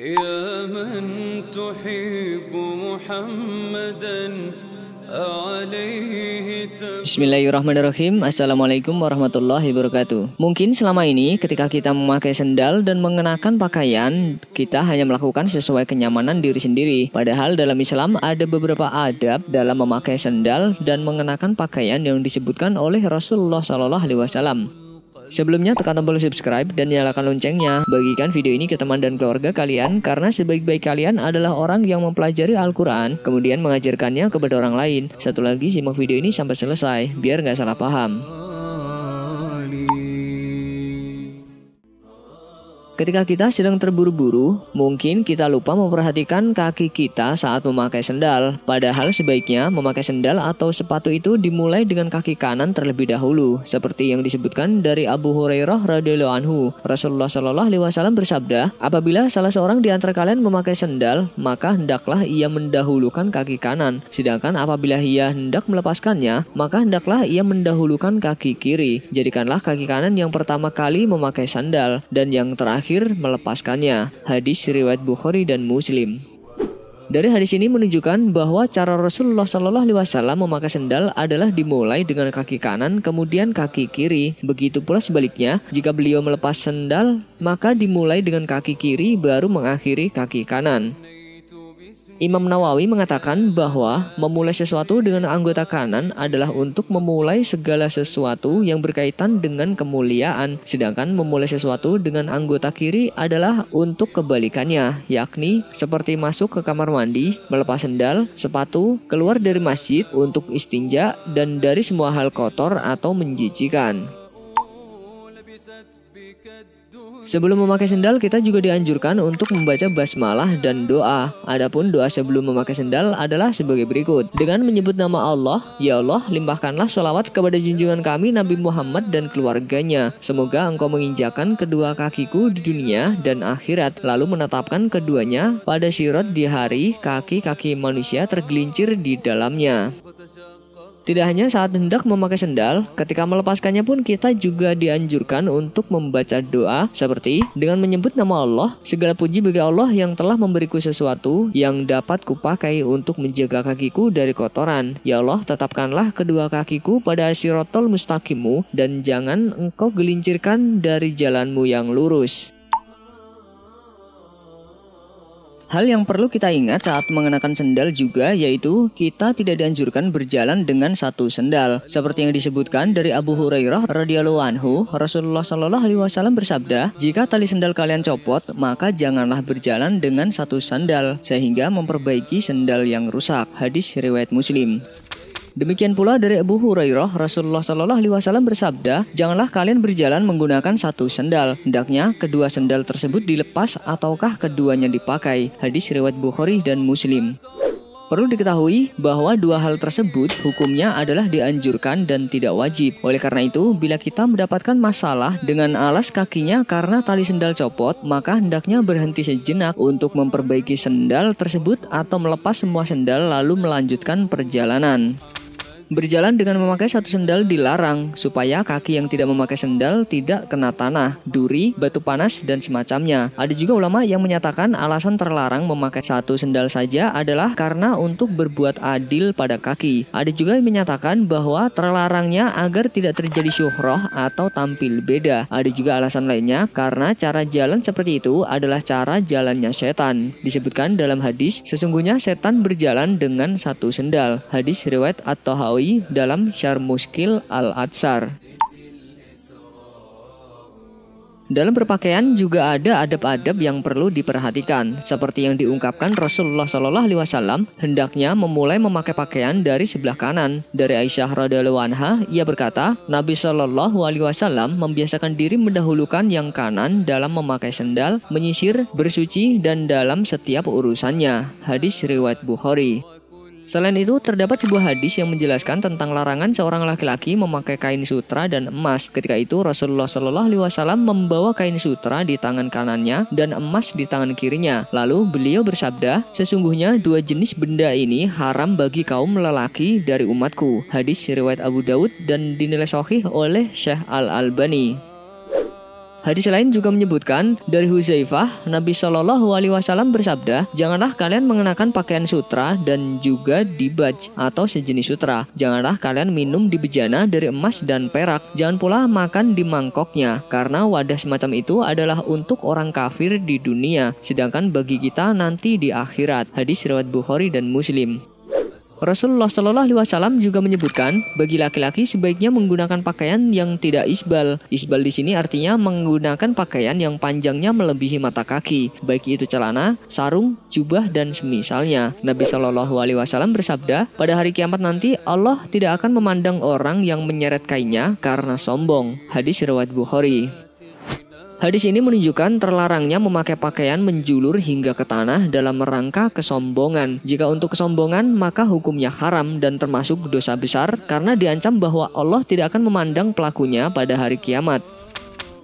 يا من تحب محمدا عليه Bismillahirrahmanirrahim Assalamualaikum warahmatullahi wabarakatuh Mungkin selama ini ketika kita memakai sendal dan mengenakan pakaian Kita hanya melakukan sesuai kenyamanan diri sendiri Padahal dalam Islam ada beberapa adab dalam memakai sendal dan mengenakan pakaian yang disebutkan oleh Rasulullah SAW Sebelumnya tekan tombol subscribe dan nyalakan loncengnya. Bagikan video ini ke teman dan keluarga kalian karena sebaik-baik kalian adalah orang yang mempelajari Al-Quran kemudian mengajarkannya kepada orang lain. Satu lagi simak video ini sampai selesai biar nggak salah paham. Ketika kita sedang terburu-buru, mungkin kita lupa memperhatikan kaki kita saat memakai sendal. Padahal sebaiknya memakai sendal atau sepatu itu dimulai dengan kaki kanan terlebih dahulu, seperti yang disebutkan dari Abu Hurairah radhiyallahu anhu. Rasulullah shallallahu alaihi wasallam bersabda, "Apabila salah seorang di antara kalian memakai sendal, maka hendaklah ia mendahulukan kaki kanan, sedangkan apabila ia hendak melepaskannya, maka hendaklah ia mendahulukan kaki kiri. Jadikanlah kaki kanan yang pertama kali memakai sandal dan yang terakhir terakhir melepaskannya. Hadis riwayat Bukhari dan Muslim. Dari hadis ini menunjukkan bahwa cara Rasulullah Shallallahu Alaihi Wasallam memakai sendal adalah dimulai dengan kaki kanan, kemudian kaki kiri. Begitu pula sebaliknya, jika beliau melepas sendal, maka dimulai dengan kaki kiri baru mengakhiri kaki kanan. Imam Nawawi mengatakan bahwa memulai sesuatu dengan anggota kanan adalah untuk memulai segala sesuatu yang berkaitan dengan kemuliaan, sedangkan memulai sesuatu dengan anggota kiri adalah untuk kebalikannya, yakni seperti masuk ke kamar mandi, melepas sendal, sepatu, keluar dari masjid untuk istinja, dan dari semua hal kotor atau menjijikan. Sebelum memakai sendal, kita juga dianjurkan untuk membaca basmalah dan doa. Adapun doa sebelum memakai sendal adalah sebagai berikut. Dengan menyebut nama Allah, Ya Allah, limpahkanlah sholawat kepada junjungan kami Nabi Muhammad dan keluarganya. Semoga engkau menginjakan kedua kakiku di dunia dan akhirat, lalu menetapkan keduanya pada sirot di hari kaki-kaki manusia tergelincir di dalamnya. Tidak hanya saat hendak memakai sendal, ketika melepaskannya pun kita juga dianjurkan untuk membaca doa seperti dengan menyebut nama Allah, segala puji bagi Allah yang telah memberiku sesuatu yang dapat kupakai untuk menjaga kakiku dari kotoran. Ya Allah, tetapkanlah kedua kakiku pada sirotol mustaqimu dan jangan engkau gelincirkan dari jalanmu yang lurus. Hal yang perlu kita ingat saat mengenakan sendal juga yaitu kita tidak dianjurkan berjalan dengan satu sendal. Seperti yang disebutkan dari Abu Hurairah radhiyallahu anhu, Rasulullah shallallahu alaihi wasallam bersabda, "Jika tali sendal kalian copot, maka janganlah berjalan dengan satu sandal sehingga memperbaiki sendal yang rusak." Hadis riwayat Muslim. Demikian pula dari Abu Hurairah, Rasulullah Shallallahu Alaihi Wasallam bersabda, janganlah kalian berjalan menggunakan satu sendal. Hendaknya kedua sendal tersebut dilepas ataukah keduanya dipakai. Hadis riwayat Bukhari dan Muslim. Perlu diketahui bahwa dua hal tersebut hukumnya adalah dianjurkan dan tidak wajib. Oleh karena itu, bila kita mendapatkan masalah dengan alas kakinya karena tali sendal copot, maka hendaknya berhenti sejenak untuk memperbaiki sendal tersebut atau melepas semua sendal lalu melanjutkan perjalanan. Berjalan dengan memakai satu sendal dilarang supaya kaki yang tidak memakai sendal tidak kena tanah, duri, batu panas, dan semacamnya. Ada juga ulama yang menyatakan alasan terlarang memakai satu sendal saja adalah karena untuk berbuat adil pada kaki. Ada juga yang menyatakan bahwa terlarangnya agar tidak terjadi syuhroh atau tampil beda. Ada juga alasan lainnya karena cara jalan seperti itu adalah cara jalannya setan. Disebutkan dalam hadis, sesungguhnya setan berjalan dengan satu sendal. Hadis riwayat At-Tahawi Dalam Syar Muskil Al-Atsar. Dalam berpakaian juga ada adab-adab yang perlu diperhatikan, seperti yang diungkapkan Rasulullah Shallallahu Alaihi Wasallam hendaknya memulai memakai pakaian dari sebelah kanan. Dari Aisyah radhiallahu anha, ia berkata, Nabi Shallallahu Alaihi Wasallam membiasakan diri mendahulukan yang kanan dalam memakai sendal, menyisir, bersuci, dan dalam setiap urusannya. Hadis riwayat Bukhari. Selain itu, terdapat sebuah hadis yang menjelaskan tentang larangan seorang laki-laki memakai kain sutra dan emas. Ketika itu, Rasulullah Shallallahu Alaihi Wasallam membawa kain sutra di tangan kanannya dan emas di tangan kirinya. Lalu beliau bersabda, sesungguhnya dua jenis benda ini haram bagi kaum lelaki dari umatku. Hadis riwayat Abu Daud dan dinilai sahih oleh Syekh Al Albani. Hadis lain juga menyebutkan dari Huzaifah, Nabi Shallallahu Alaihi Wasallam bersabda, janganlah kalian mengenakan pakaian sutra dan juga dibaj atau sejenis sutra. Janganlah kalian minum di bejana dari emas dan perak. Jangan pula makan di mangkoknya, karena wadah semacam itu adalah untuk orang kafir di dunia, sedangkan bagi kita nanti di akhirat. Hadis riwayat Bukhari dan Muslim. Rasulullah Shallallahu Alaihi Wasallam juga menyebutkan bagi laki-laki sebaiknya menggunakan pakaian yang tidak isbal. Isbal di sini artinya menggunakan pakaian yang panjangnya melebihi mata kaki, baik itu celana, sarung, jubah dan semisalnya. Nabi Shallallahu Alaihi Wasallam bersabda, pada hari kiamat nanti Allah tidak akan memandang orang yang menyeret kainnya karena sombong. Hadis riwayat Bukhari. Hadis ini menunjukkan terlarangnya memakai pakaian menjulur hingga ke tanah dalam rangka kesombongan. Jika untuk kesombongan, maka hukumnya haram dan termasuk dosa besar karena diancam bahwa Allah tidak akan memandang pelakunya pada hari kiamat.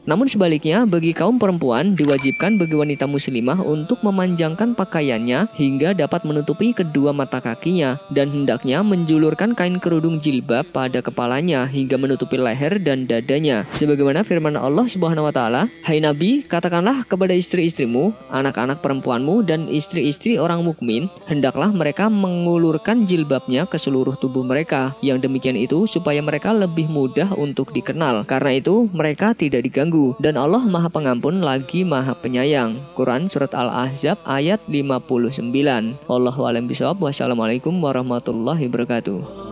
Namun sebaliknya, bagi kaum perempuan diwajibkan bagi wanita muslimah untuk memanjangkan pakaiannya hingga dapat menutupi kedua mata kakinya dan hendaknya menjulurkan kain kerudung jilbab pada kepalanya hingga menutupi leher dan dadanya. Sebagaimana firman Allah Subhanahu wa taala, "Hai Nabi, katakanlah kepada istri-istrimu, anak-anak perempuanmu dan istri-istri orang mukmin, hendaklah mereka mengulurkan jilbabnya ke seluruh tubuh mereka. Yang demikian itu supaya mereka lebih mudah untuk dikenal. Karena itu mereka tidak diganggu dan Allah Maha Pengampun lagi Maha Penyayang. Quran surat Al-Ahzab ayat 59. Allahu a'lam bishawab. Wassalamualaikum warahmatullahi wabarakatuh.